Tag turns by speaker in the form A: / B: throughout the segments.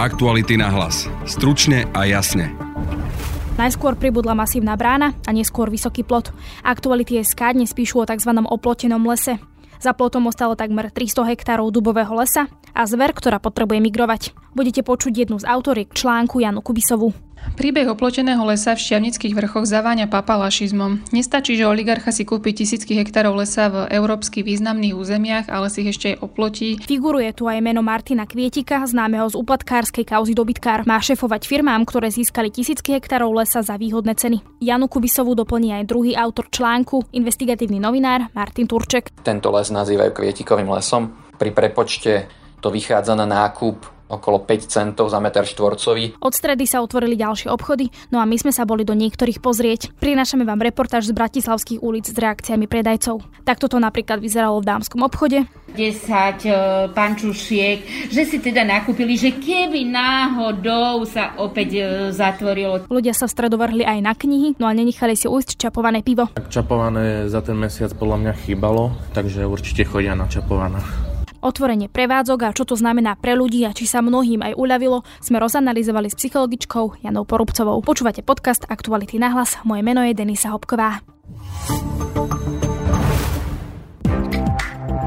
A: Aktuality na hlas. Stručne a jasne.
B: Najskôr pribudla masívna brána a neskôr vysoký plot. Aktuality SK dnes píšu o tzv. oplotenom lese. Za plotom ostalo takmer 300 hektárov dubového lesa a zver, ktorá potrebuje migrovať. Budete počuť jednu z autoriek článku Janu Kubisovu.
C: Príbeh oploteného lesa v Šťavnických vrchoch zaváňa papalašizmom. Nestačí, že oligarcha si kúpi tisícky hektárov lesa v európsky významných územiach, ale si ich ešte aj oplotí.
B: Figuruje tu aj meno Martina Kvietika, známeho z uplatkárskej kauzy dobytkár. Má šefovať firmám, ktoré získali tisícky hektárov lesa za výhodné ceny. Janu Kubisovu doplní aj druhý autor článku, investigatívny novinár Martin Turček.
D: Tento les nazývajú Kvietikovým lesom. Pri prepočte to vychádza na nákup okolo 5 centov za meter štvorcový.
B: Od stredy sa otvorili ďalšie obchody, no a my sme sa boli do niektorých pozrieť. Prinášame vám reportáž z Bratislavských ulic s reakciami predajcov. Takto to napríklad vyzeralo v dámskom obchode.
E: 10 e, pančušiek, že si teda nakúpili, že keby náhodou sa opäť e, zatvorilo.
B: Ľudia sa v stredu vrhli aj na knihy, no a nenechali si ujsť čapované pivo.
F: Tak čapované za ten mesiac podľa mňa chýbalo, takže určite chodia na čapované.
B: Otvorenie prevádzok a čo to znamená pre ľudí a či sa mnohým aj uľavilo, sme rozanalizovali s psychologičkou Janou Porubcovou. Počúvate podcast Aktuality na hlas. Moje meno je Denisa Hopková.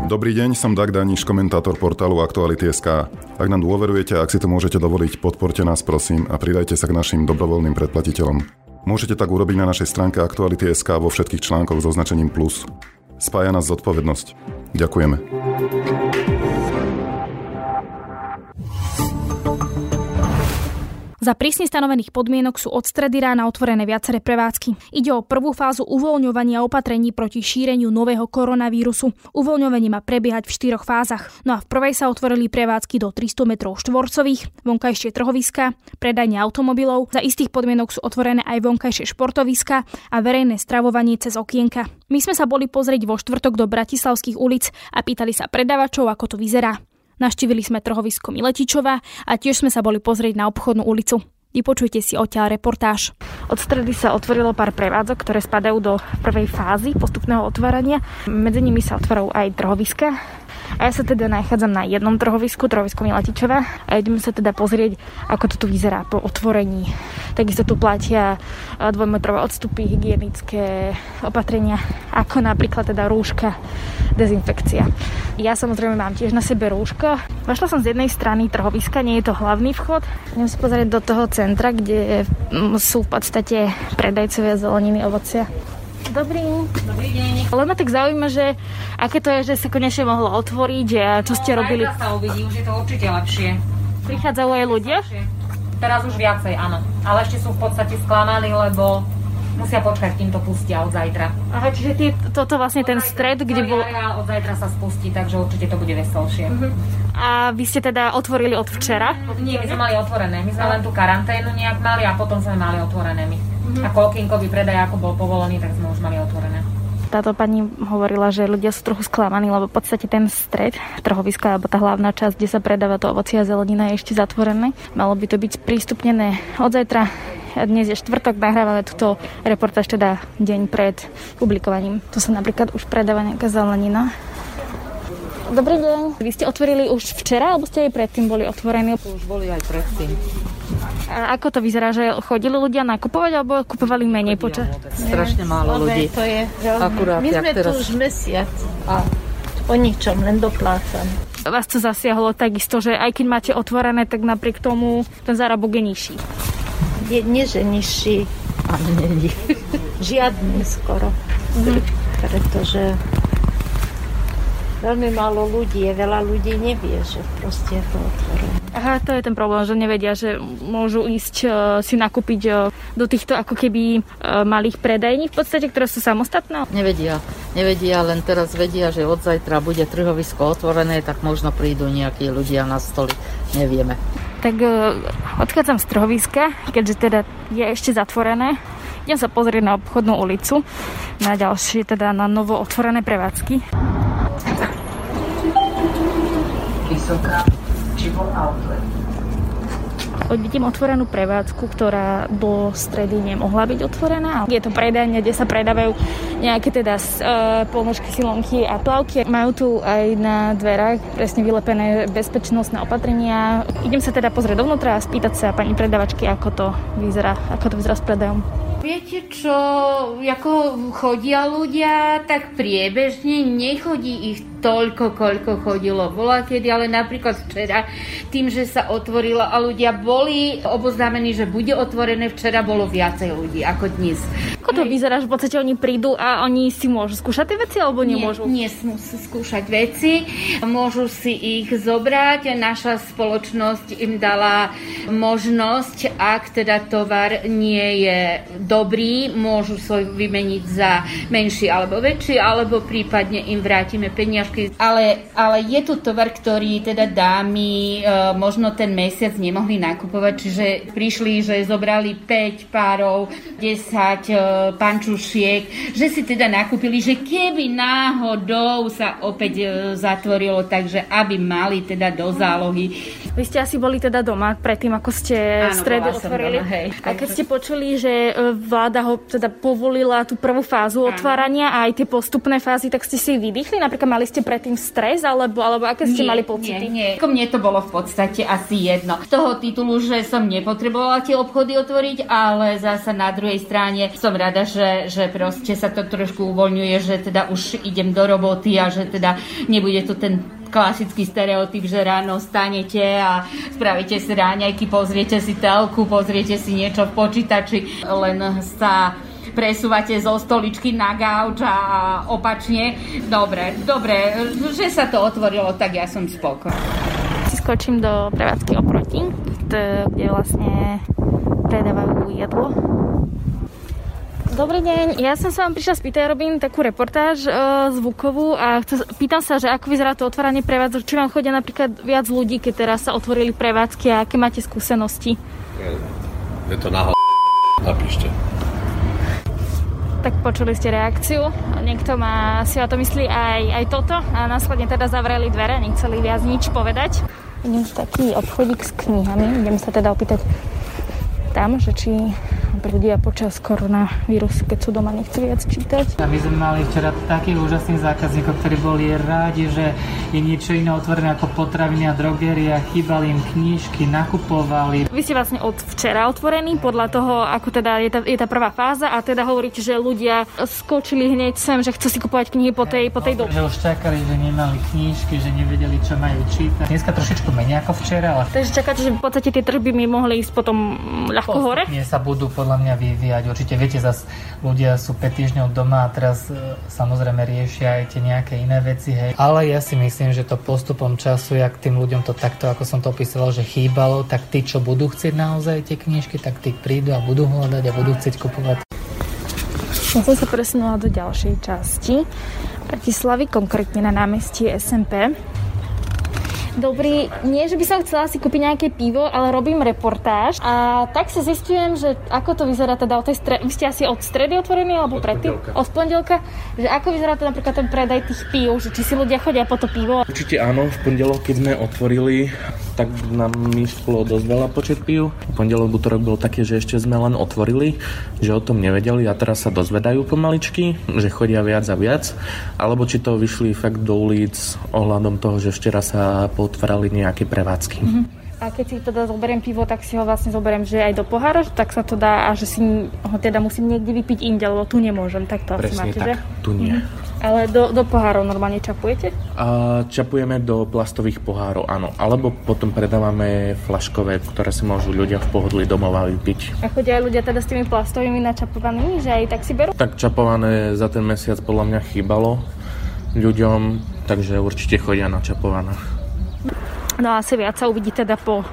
G: Dobrý deň, som Dag Daniš, komentátor portálu Aktuality.sk. Ak nám dôverujete, ak si to môžete dovoliť, podporte nás prosím a pridajte sa k našim dobrovoľným predplatiteľom. Môžete tak urobiť na našej stránke Aktuality.sk vo všetkých článkoch so označením plus. Spája nás zodpovednosť. Ďakujeme.
B: Za prísne stanovených podmienok sú od stredy rána otvorené viaceré prevádzky. Ide o prvú fázu uvoľňovania opatrení proti šíreniu nového koronavírusu. Uvoľňovanie má prebiehať v štyroch fázach. No a v prvej sa otvorili prevádzky do 300 metrov štvorcových, vonkajšie trhoviska, predajne automobilov. Za istých podmienok sú otvorené aj vonkajšie športoviska a verejné stravovanie cez okienka. My sme sa boli pozrieť vo štvrtok do bratislavských ulic a pýtali sa predavačov, ako to vyzerá. Naštívili sme trhovisko Miletičova a tiež sme sa boli pozrieť na obchodnú ulicu. Vypočujte si odtiaľ reportáž. Od stredy sa otvorilo pár prevádzok, ktoré spadajú do prvej fázy postupného otvárania. Medzi nimi sa otvárajú aj trhoviska, a ja sa teda nachádzam na jednom trhovisku, trhovisku Milatičova a ideme sa teda pozrieť, ako to tu vyzerá po otvorení. Takisto tu platia dvojmetrové odstupy, hygienické opatrenia, ako napríklad teda rúška, dezinfekcia. Ja samozrejme mám tiež na sebe rúško. Vašla som z jednej strany trhoviska, nie je to hlavný vchod. Idem sa pozrieť do toho centra, kde sú v podstate predajcovia zeleniny, ovocia. Dobrý.
E: Dobrý deň.
B: Len ma tak zaujíma, že aké to je, že sa konečne mohlo otvoriť a čo ste no, robili.
E: sa uvidí, už je to určite lepšie.
B: Prichádzajú aj ľudia?
E: Teraz už viacej, áno. Ale ešte sú v podstate sklamaní, lebo musia počkať, kým to pustia od zajtra.
B: Aha, čiže ty, toto vlastne ten stred, kde bol...
E: Od zajtra sa spustí, takže určite to bude veselšie. Uh-huh.
B: A vy ste teda otvorili od včera?
E: Nie, my sme mali otvorené. My sme len tú karanténu nejak mali a potom sme mali otvorené my. Mm-hmm. Ako okienkový predaj, ako bol povolený, tak sme už mali otvorené.
B: Táto pani hovorila, že ľudia sú trochu sklamaní, lebo v podstate ten stred trhoviska, alebo tá hlavná časť, kde sa predáva to ovocie a zelenina, je ešte zatvorené. Malo by to byť prístupnené od zajtra. Dnes je štvrtok, nahrávame túto reportáž teda deň pred publikovaním. Tu sa napríklad už predáva nejaká zelenina. Dobrý deň. Vy ste otvorili už včera, alebo ste aj predtým boli otvorení?
H: Už boli aj predtým.
B: A ako to vyzerá, že chodili ľudia nakupovať alebo kupovali menej počas?
H: Strašne málo ľudí.
I: To je Akurát, My sme teraz... tu už mesiac a o ničom, len doplácam.
B: Vás to zasiahlo takisto, že aj keď máte otvorené, tak napriek tomu ten zárobok je nižší.
I: Je, nie, že nižší.
H: Ale není.
I: Žiadny skoro. Mhm. Pretože veľmi málo ľudí je, veľa ľudí nevie, že proste je to otvorené.
B: Aha, to je ten problém, že nevedia, že môžu ísť uh, si nakúpiť uh, do týchto ako keby uh, malých predajní v podstate, ktoré sú samostatné?
H: Nevedia. Nevedia, len teraz vedia, že od zajtra bude trhovisko otvorené, tak možno prídu nejakí ľudia na stoli. Nevieme.
B: Tak odchádzam z trhoviska, keďže teda je ešte zatvorené. Idem sa pozrieť na obchodnú ulicu, na ďalšie, teda na novo otvorené prevádzky. Vysoká. Vidím otvorenú prevádzku, ktorá do stredy nemohla byť otvorená. Je to predajne, kde sa predávajú nejaké teda uh, polnožky, silonky a plavky. Majú tu aj na dverách presne vylepené bezpečnostné opatrenia. Idem sa teda pozrieť dovnútra a spýtať sa pani predavačky, ako to vyzerá, ako to vyzerá s predajom.
E: Viete čo, ako chodia ľudia, tak priebežne nechodí ich toľko, koľko chodilo bola kedy, ale napríklad včera, tým, že sa otvorilo a ľudia boli oboznámení, že bude otvorené, včera bolo viacej ľudí ako dnes.
B: Ako to vyzerá, že v podstate oni prídu a oni si môžu skúšať tie veci alebo nemôžu?
E: Nie, nesmú si skúšať veci, môžu si ich zobrať. Naša spoločnosť im dala možnosť, ak teda tovar nie je dobrý, môžu svoj vymeniť za menší alebo väčší, alebo prípadne im vrátime peniažky. Ale, ale je tu tovar, ktorý teda dámy e, možno ten mesiac nemohli nakupovať, čiže prišli, že zobrali 5 párov, 10 pančušiek, že si teda nakúpili, že keby náhodou sa opäť e, zatvorilo, takže aby mali teda do zálohy.
B: Vy ste asi boli teda doma predtým, ako ste
E: Áno,
B: stredu otvorili.
E: Doma, hej.
B: A keď ste počuli, že e, vláda ho teda povolila tú prvú fázu Áno. otvárania a aj tie postupné fázy, tak ste si vydýchli? Napríklad mali ste predtým stres, alebo, alebo aké ste
E: nie,
B: mali pocity?
E: Nie, nie. Mne to bolo v podstate asi jedno. Z toho titulu, že som nepotrebovala tie obchody otvoriť, ale zasa na druhej strane som rada, že, že proste sa to trošku uvoľňuje, že teda už idem do roboty a že teda nebude to ten klasický stereotyp, že ráno stanete a spravíte si ráňajky, pozriete si telku, pozriete si niečo v počítači, len sa presúvate zo stoličky na gauč a opačne. Dobre, dobre, že sa to otvorilo, tak ja som spokojná.
B: Si skočím do prevádzky oproti, kde vlastne predávajú jedlo Dobrý deň, ja som sa vám prišla spýtať, robím takú reportáž e, zvukovú a chcem, pýtam sa, že ako vyzerá to otváranie prevádzok, či vám chodia napríklad viac ľudí, keď teraz sa otvorili prevádzky a aké máte skúsenosti?
J: Je to na napíšte.
B: Tak počuli ste reakciu. Niekto má si o to myslí aj, aj toto a následne teda zavreli dvere, nechceli viac nič povedať. Idem taký obchodík s knihami, idem sa teda opýtať tam, že či ľudia počas koronavírusu, keď sú doma, nechcú viac čítať.
K: A my sme mali včera takých úžasných zákazníkov, ktorí boli rádi, že je niečo iné otvorené ako potraviny a drogeria, chýbali im knížky, nakupovali.
B: Vy ste vlastne od včera otvorení, podľa toho, ako teda je tá, je tá prvá fáza a teda hovoríte, že ľudia skočili hneď sem, že chcú si kupovať knihy po tej, po tej dobe.
K: Že už čakali, že nemali knížky, že nevedeli, čo majú čítať. Dneska trošičku menej ako včera, ale...
B: Takže čakáte, že v podstate tie tržby mi mohli ísť potom ľahko hore?
K: Nie sa budú podľa mňa vyvíjať. Určite viete, zase ľudia sú 5 týždňov doma a teraz e, samozrejme riešia aj tie nejaké iné veci. Hej. Ale ja si myslím, že to postupom času, jak tým ľuďom to takto, ako som to opísal, že chýbalo, tak tí, čo budú chcieť naozaj tie knižky, tak tí prídu a budú hľadať a budú chcieť kupovať.
B: Som sa presunula do ďalšej časti Bratislavy, konkrétne na námestí SMP. Dobrý, nie, že by som chcela si kúpiť nejaké pivo, ale robím reportáž a tak sa zistujem, že ako to vyzerá teda od tej stre... Vy ste asi od stredy otvorení alebo predtým? Od pondelka. Že ako vyzerá to napríklad ten predaj tých pív, že či si ľudia chodia po to pivo?
F: Určite áno, v pondelok, keď sme otvorili, tak nám myšlo dosť veľa počet pív. Pondelok, útorok bolo také, že ešte sme len otvorili, že o tom nevedeli a teraz sa dozvedajú pomaličky, že chodia viac a viac, alebo či to vyšli fakt do ulic ohľadom toho, že včera sa po otvárali nejaké prevádzky. Mm-hmm.
B: A keď si teda zoberiem pivo, tak si ho vlastne zoberiem, že aj do pohára, tak sa to dá a že si ho teda musím niekde vypiť inde, lebo tu nemôžem, tak to
F: Presne
B: asi máte,
F: tak,
B: že?
F: tu nie.
B: Mm-hmm. Ale do, do pohárov normálne čapujete?
F: A čapujeme do plastových pohárov, áno. Alebo potom predávame flaškové, ktoré si môžu ľudia v pohodlí domova vypiť.
B: A chodia aj ľudia teda s tými plastovými načapovanými, že aj tak si berú?
F: Tak čapované za ten mesiac podľa mňa chýbalo ľuďom, takže určite chodia načapované.
B: No a asi viac sa uvidí teda po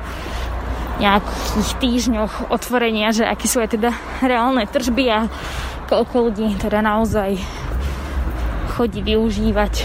B: nejakých týždňoch otvorenia, že aké sú aj teda reálne tržby a koľko ľudí teda naozaj chodí využívať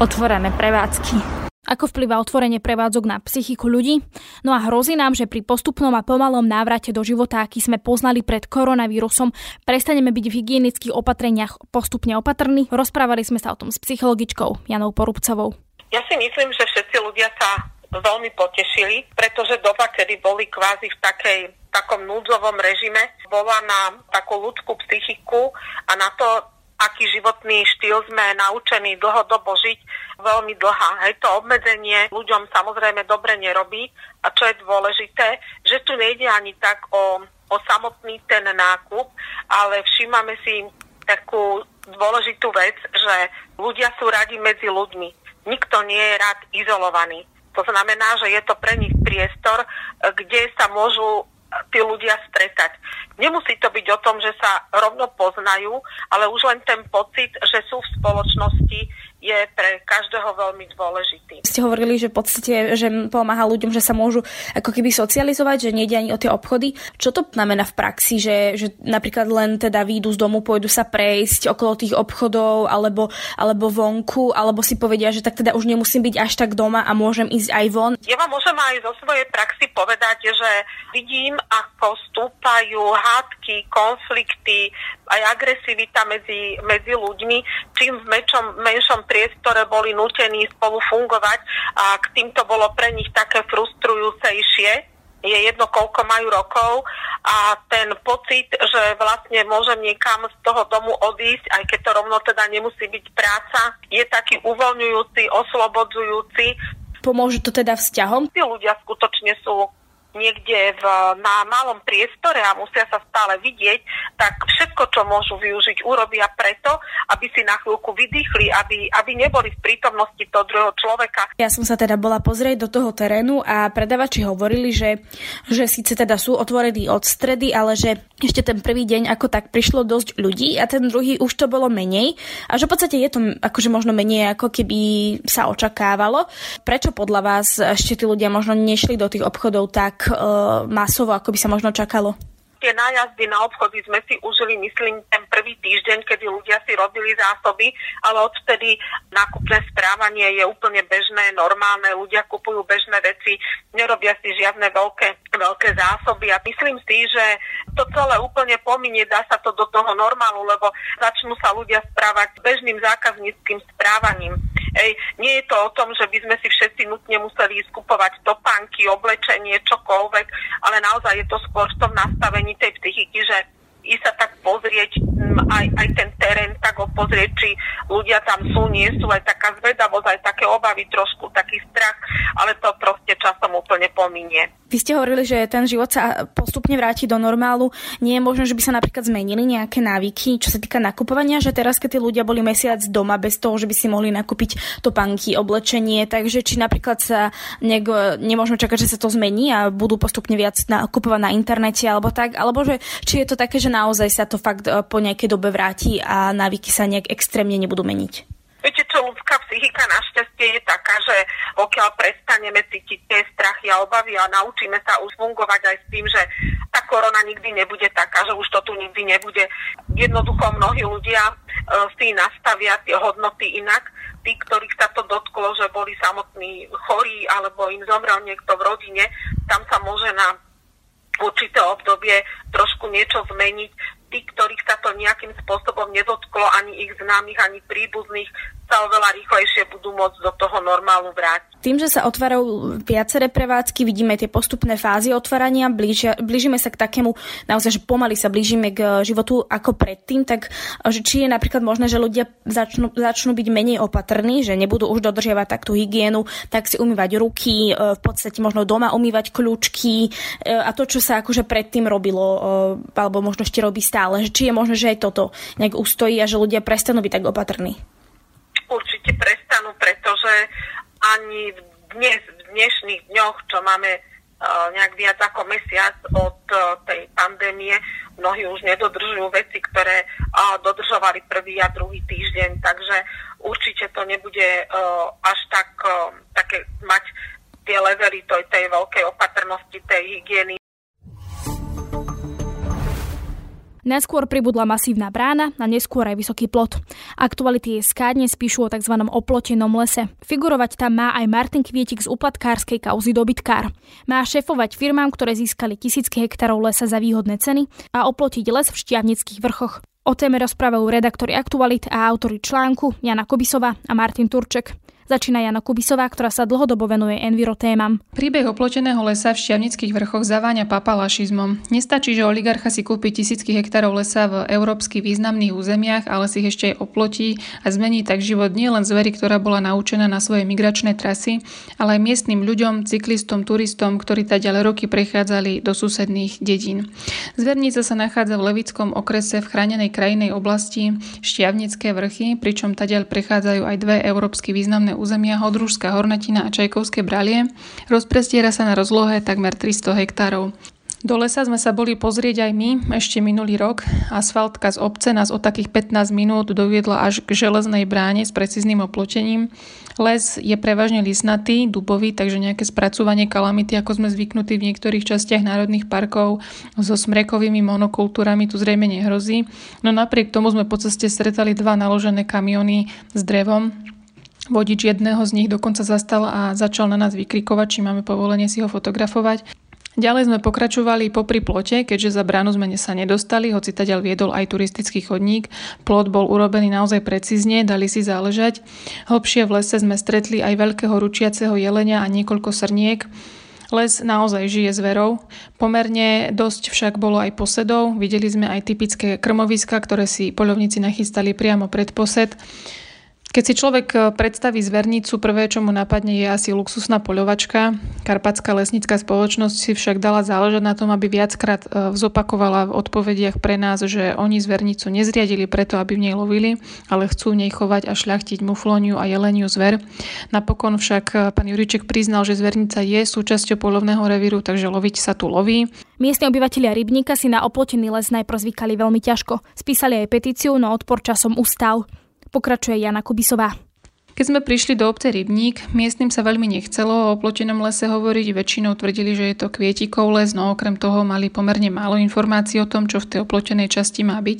B: otvorené prevádzky. Ako vplyvá otvorenie prevádzok na psychiku ľudí? No a hrozí nám, že pri postupnom a pomalom návrate do života, aký sme poznali pred koronavírusom, prestaneme byť v hygienických opatreniach postupne opatrní. Rozprávali sme sa o tom s psychologičkou Janou Porubcovou.
L: Ja si myslím, že všetci ľudia sa veľmi potešili, pretože doba, kedy boli kvázi v takej takom núdzovom režime, bola na takú ľudskú psychiku a na to, aký životný štýl sme naučení dlhodobo žiť, veľmi dlhá. Hej, to obmedzenie ľuďom samozrejme dobre nerobí a čo je dôležité, že tu nejde ani tak o, o samotný ten nákup, ale všímame si takú dôležitú vec, že ľudia sú radi medzi ľuďmi. Nikto nie je rád izolovaný. To znamená, že je to pre nich priestor, kde sa môžu tí ľudia stretať. Nemusí to byť o tom, že sa rovno poznajú, ale už len ten pocit, že sú v spoločnosti, je pre každého veľmi dôležitý.
M: Ste hovorili, že v podstate, že pomáha ľuďom, že sa môžu ako keby socializovať, že nejde ani o tie obchody. Čo to znamená v praxi, že, že napríklad len teda výjdu z domu, pôjdu sa prejsť okolo tých obchodov alebo, alebo vonku, alebo si povedia, že tak teda už nemusím byť až tak doma a môžem ísť aj von?
L: Ja vám môžem aj zo svojej praxi povedať, že vidím, ako stúpajú hádky, konflikty, aj agresivita medzi, medzi ľuďmi, čím v menšom, menšom priestore boli nutení spolu fungovať a k týmto bolo pre nich také frustrujúcejšie je jedno, koľko majú rokov a ten pocit, že vlastne môžem niekam z toho domu odísť, aj keď to rovno teda nemusí byť práca, je taký uvoľňujúci, oslobodzujúci.
M: Pomôže to teda vzťahom?
L: Tí ľudia skutočne sú niekde v, na malom priestore a musia sa stále vidieť, tak všetko, čo môžu využiť, urobia preto, aby si na chvíľku vydýchli, aby, aby neboli v prítomnosti toho druhého človeka.
M: Ja som sa teda bola pozrieť do toho terénu a predavači hovorili, že, že síce teda sú otvorení od stredy, ale že ešte ten prvý deň ako tak prišlo dosť ľudí a ten druhý už to bolo menej a že v podstate je to akože možno menej ako keby sa očakávalo. Prečo podľa vás ešte tí ľudia možno nešli do tých obchodov tak uh, masovo, ako by sa možno čakalo?
L: Tie nájazdy na obchody sme si užili, myslím, ten prvý týždeň, kedy ľudia si robili zásoby, ale odvtedy nákupné správanie je úplne bežné, normálne, ľudia kupujú bežné veci, nerobia si žiadne veľké, veľké zásoby a myslím si, že to celé úplne pominie, dá sa to do toho normálu, lebo začnú sa ľudia správať bežným zákazníckým správaním. Ej, nie je to o tom, že by sme si všetci nutne museli skupovať topánky, oblečenie, čokoľvek, ale naozaj je to skôr v tom nastavení tej psychiky, že i sa tak pozrieť aj, aj ten terén, tak ho pozrieť, či ľudia tam sú, nie sú, aj taká zvedavosť, aj také obavy trošku, taký strach, ale to proste časom úplne pominie.
M: Vy ste hovorili, že ten život sa postupne vráti do normálu. Nie je možné, že by sa napríklad zmenili nejaké návyky, čo sa týka nakupovania, že teraz, keď tí ľudia boli mesiac doma bez toho, že by si mohli nakúpiť topánky, oblečenie, takže či napríklad sa nejak, nemôžeme čakať, že sa to zmení a budú postupne viac nakupovať na internete alebo tak, alebo že či je to také, že naozaj sa to fakt e, po nejakej dobe vráti a návyky sa nejak extrémne nebudú meniť.
L: Čo, ľudská psychika našťastie je taká, že pokiaľ prestaneme cítiť tie strachy a obavy a naučíme sa už fungovať aj s tým, že tá korona nikdy nebude taká, že už to tu nikdy nebude. Jednoducho mnohí ľudia e, si nastavia tie hodnoty inak. Tí, ktorých sa to dotklo, že boli samotní chorí alebo im zomrel niekto v rodine, tam sa môže na určité obdobie trošku niečo zmeniť tí, ktorých sa to nejakým spôsobom nedotklo, ani ich známych, ani príbuzných, sa oveľa rýchlejšie budú môcť do toho normálu vrátiť.
M: Tým, že sa otvárajú viaceré prevádzky, vidíme tie postupné fázy otvárania, blížia, blížime sa k takému, naozaj, že pomaly sa blížime k životu ako predtým, tak že či je napríklad možné, že ľudia začnú, začnú byť menej opatrní, že nebudú už dodržiavať takú hygienu, tak si umývať ruky, e, v podstate možno doma umývať kľúčky a to, čo sa akože predtým robilo, alebo možno ešte robí stále, že či je možné, že aj toto nejak ustojí a že ľudia prestanú byť tak opatrní
L: určite prestanú, pretože ani dnes, v dnešných dňoch, čo máme uh, nejak viac ako mesiac od uh, tej pandémie, mnohí už nedodržujú veci, ktoré uh, dodržovali prvý a druhý týždeň, takže určite to nebude až tak také mať tie levely tej, tej veľkej opatrnosti, tej hygieny
M: Najskôr pribudla masívna brána a neskôr aj vysoký plot. Aktuality SK dnes píšu o tzv. oplotenom lese. Figurovať tam má aj Martin Kvietik z uplatkárskej kauzy dobytkár. Má šefovať firmám, ktoré získali tisícky hektárov lesa za výhodné ceny a oplotiť les v Štiavnických vrchoch. O téme rozprávajú redaktori Aktualit a autori článku Jana Kobisova a Martin Turček.
B: Začína Jana Kubisová, ktorá sa dlhodobo venuje envirotémam.
C: Príbeh oploteného lesa v Šťavnických vrchoch zaváňa papalašizmom. Nestačí, že oligarcha si kúpi tisícky hektárov lesa v európsky významných územiach, ale si ich ešte aj oplotí a zmení tak život nielen zvery, ktorá bola naučená na svoje migračné trasy, ale aj miestnym ľuďom, cyklistom, turistom, ktorí tá ďalej roky prechádzali do susedných dedín. Zvernica sa nachádza v Levickom okrese v chránenej krajinej oblasti Šťavnické vrchy, pričom tadiaľ prechádzajú aj dve európsky významné územia Hodružská Hornatina a Čajkovské Bralie, rozprestiera sa na rozlohe takmer 300 hektárov. Do lesa sme sa boli pozrieť aj my ešte minulý rok. Asfaltka z obce nás o takých 15 minút doviedla až k železnej bráne s precízným oplotením. Les je prevažne lisnatý, dubový, takže nejaké spracovanie kalamity, ako sme zvyknutí v niektorých častiach národných parkov so smrekovými monokultúrami tu zrejme nehrozí. No napriek tomu sme po ceste stretali dva naložené kamiony s drevom, Vodič jedného z nich dokonca zastal a začal na nás vykrikovať, či máme povolenie si ho fotografovať. Ďalej sme pokračovali popri plote, keďže za bránu sme sa nedostali, hoci taďal viedol aj turistický chodník. Plot bol urobený naozaj precízne, dali si záležať. Hlbšie v lese sme stretli aj veľkého ručiaceho jelenia a niekoľko srniek. Les naozaj žije zverou. Pomerne dosť však bolo aj posedov. Videli sme aj typické krmoviska, ktoré si poľovníci nachystali priamo pred posed. Keď si človek e, predstaví zvernicu, prvé, čo mu napadne, je asi luxusná poľovačka. Karpatská lesnická spoločnosť si však dala záležať na tom, aby viackrát e, zopakovala v odpovediach pre nás, že oni zvernicu nezriadili preto, aby v nej lovili, ale chcú v nej chovať a šľachtiť muflóniu a jeleniu zver. Napokon však e, pán Juriček priznal, že zvernica je súčasťou polovného revíru, takže loviť sa tu loví.
B: Miestni obyvatelia Rybníka si na oplotený les najprv zvykali veľmi ťažko. Spísali aj petíciu, no odpor časom ustal. Pokračuje Jana Kubisová.
C: Keď sme prišli do obce Rybník, miestnym sa veľmi nechcelo o oplotenom lese hovoriť, väčšinou tvrdili, že je to kvietikov les, no okrem toho mali pomerne málo informácií o tom, čo v tej oplotenej časti má byť.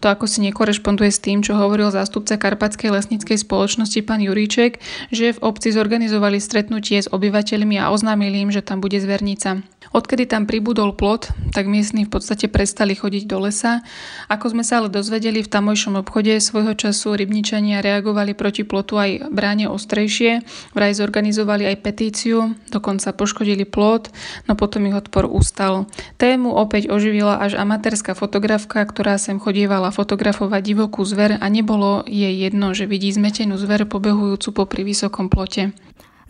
C: To ako si nekorešponduje s tým, čo hovoril zástupca Karpatskej lesníckej spoločnosti pán Juríček, že v obci zorganizovali stretnutie s obyvateľmi a oznámili im, že tam bude zvernica. Odkedy tam pribudol plot, tak miestni v podstate prestali chodiť do lesa. Ako sme sa ale dozvedeli v tamojšom obchode svojho času rybničania reagovali proti plotu aj bráne ostrejšie, vraj zorganizovali aj petíciu, dokonca poškodili plot, no potom ich odpor ustal. Tému opäť oživila až amatérska fotografka, ktorá sem chodievala fotografovať divokú zver a nebolo jej jedno, že vidí zmetenú zver pobehujúcu popri vysokom plote.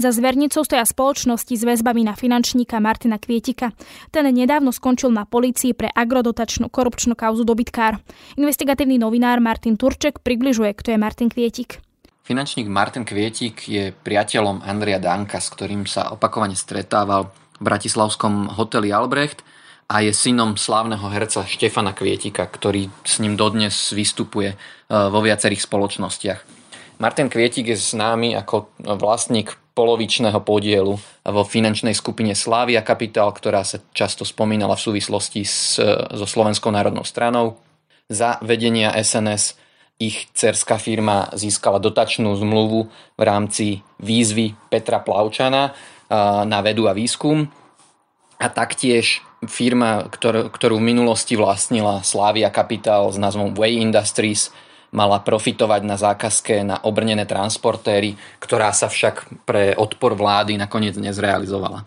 B: Za zvernicou stoja spoločnosti s väzbami na finančníka Martina Kvietika. Ten nedávno skončil na polícii pre agrodotačnú korupčnú kauzu dobytkár. Investigatívny novinár Martin Turček približuje, kto je Martin Kvietik.
D: Finančník Martin Kvietik je priateľom Andrea Danka, s ktorým sa opakovane stretával v bratislavskom hoteli Albrecht a je synom slávneho herca Štefana Kvietika, ktorý s ním dodnes vystupuje e, vo viacerých spoločnostiach. Martin Kvietik je známy ako vlastník polovičného podielu vo finančnej skupine Slávia Kapitál, ktorá sa často spomínala v súvislosti s, so Slovenskou národnou stranou. Za vedenia SNS ich cerská firma získala dotačnú zmluvu v rámci výzvy Petra Plavčana na vedu a výskum. A taktiež firma, ktorú v minulosti vlastnila Slávia Capital s názvom Way Industries, mala profitovať na zákazke na obrnené transportéry, ktorá sa však pre odpor vlády nakoniec nezrealizovala.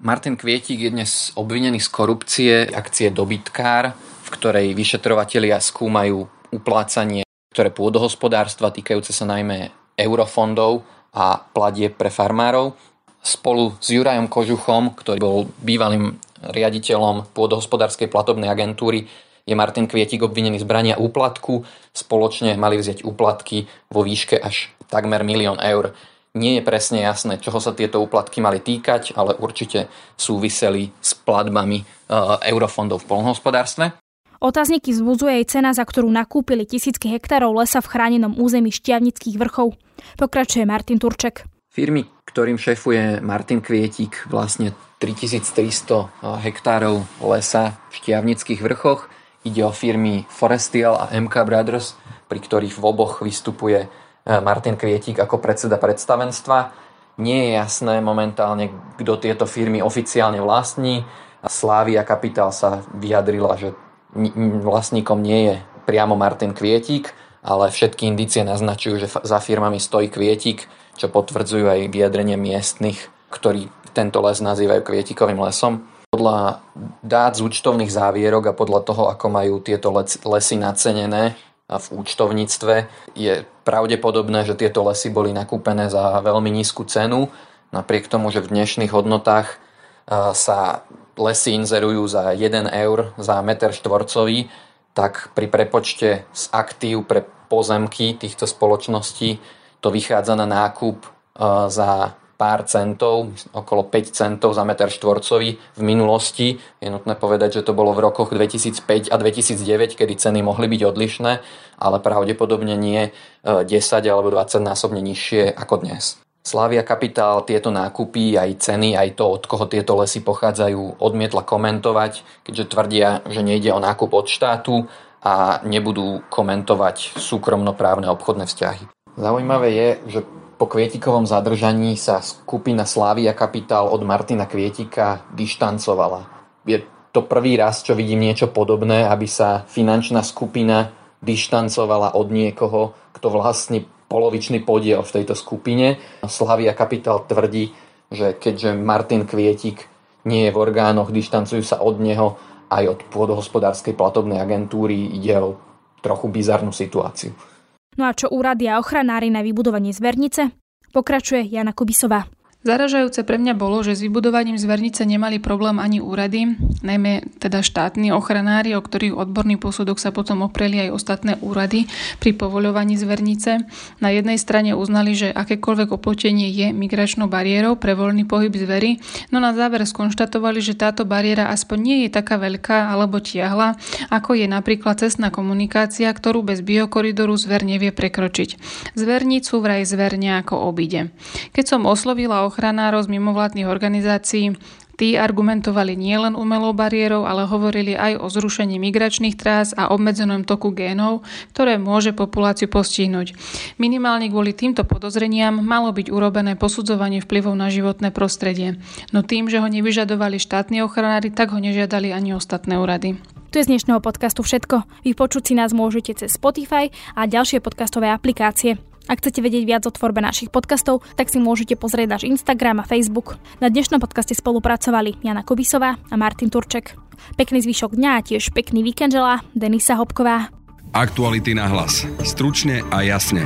D: Martin Kvietik je dnes obvinený z korupcie akcie Dobytkár, v ktorej vyšetrovatelia skúmajú uplácanie ktoré pôdohospodárstva týkajúce sa najmä eurofondov a pladie pre farmárov. Spolu s Jurajom Kožuchom, ktorý bol bývalým riaditeľom pôdohospodárskej platobnej agentúry, je Martin Kvietik obvinený z brania úplatku. Spoločne mali vziať úplatky vo výške až takmer milión eur. Nie je presne jasné, čoho sa tieto úplatky mali týkať, ale určite súviseli s platbami e, eurofondov v polnohospodárstve.
B: Otázniky vzbudzuje aj cena, za ktorú nakúpili tisícky hektárov lesa v chránenom území Šťavnických vrchov. Pokračuje Martin Turček.
D: Firmy, ktorým šefuje Martin Kvietik, vlastne 3300 hektárov lesa v Šťavnických vrchoch Ide o firmy Forestial a MK Brothers, pri ktorých v oboch vystupuje e, Martin Kvietik ako predseda predstavenstva. Nie je jasné momentálne, kto tieto firmy oficiálne vlastní. Slávia Kapitál sa vyjadrila, že vlastníkom nie je priamo Martin Kvietik, ale všetky indície naznačujú, že za firmami stojí Kvietik, čo potvrdzujú aj vyjadrenie miestnych, ktorí tento les nazývajú kvietikovým lesom. Podľa dát z účtovných závierok a podľa toho, ako majú tieto lesy nacenené v účtovníctve, je pravdepodobné, že tieto lesy boli nakúpené za veľmi nízku cenu, napriek tomu, že v dnešných hodnotách sa lesy inzerujú za 1 eur za meter štvorcový, tak pri prepočte z aktív pre pozemky týchto spoločností to vychádza na nákup e, za pár centov, okolo 5 centov za meter štvorcový v minulosti. Je nutné povedať, že to bolo v rokoch 2005 a 2009, kedy ceny mohli byť odlišné, ale pravdepodobne nie 10 e, alebo 20 násobne nižšie ako dnes. Slavia Kapitál tieto nákupy, aj ceny, aj to, od koho tieto lesy pochádzajú, odmietla komentovať, keďže tvrdia, že nejde o nákup od štátu a nebudú komentovať súkromnoprávne obchodné vzťahy. Zaujímavé je, že po Kvietikovom zadržaní sa skupina Slávia Kapitál od Martina Kvietika dištancovala. Je to prvý raz, čo vidím niečo podobné, aby sa finančná skupina dištancovala od niekoho, kto vlastne polovičný podiel v tejto skupine. Slavia Capital tvrdí, že keďže Martin Kvietik nie je v orgánoch, dištancujú sa od neho aj od pôdohospodárskej platobnej agentúry, ide o trochu bizarnú situáciu.
B: No a čo úrady a ochranári na vybudovanie zvernice? Pokračuje Jana Kubisová.
C: Zaražajúce pre mňa bolo, že s vybudovaním zvernice nemali problém ani úrady, najmä teda štátni ochranári, o ktorých odborný posudok sa potom opreli aj ostatné úrady pri povoľovaní zvernice. Na jednej strane uznali, že akékoľvek oplotenie je migračnou bariérou pre voľný pohyb zvery, no na záver skonštatovali, že táto bariéra aspoň nie je taká veľká alebo tiahla, ako je napríklad cestná komunikácia, ktorú bez biokoridoru zver nevie prekročiť. Zvernicu vraj zver nejako obíde. Keď som oslovila ochranárov z mimovládnych organizácií Tí argumentovali nielen umelou bariérou, ale hovorili aj o zrušení migračných trás a obmedzenom toku génov, ktoré môže populáciu postihnúť. Minimálne kvôli týmto podozreniam malo byť urobené posudzovanie vplyvov na životné prostredie. No tým, že ho nevyžadovali štátni ochranári, tak ho nežiadali ani ostatné úrady.
B: To je z dnešného podcastu všetko. Vypočuť si nás môžete cez Spotify a ďalšie podcastové aplikácie. Ak chcete vedieť viac o tvorbe našich podcastov, tak si môžete pozrieť náš Instagram a Facebook. Na dnešnom podcaste spolupracovali Jana Kubisová a Martin Turček. Pekný zvyšok dňa a tiež pekný víkend želá Denisa Hopková.
A: Aktuality na hlas. Stručne a jasne.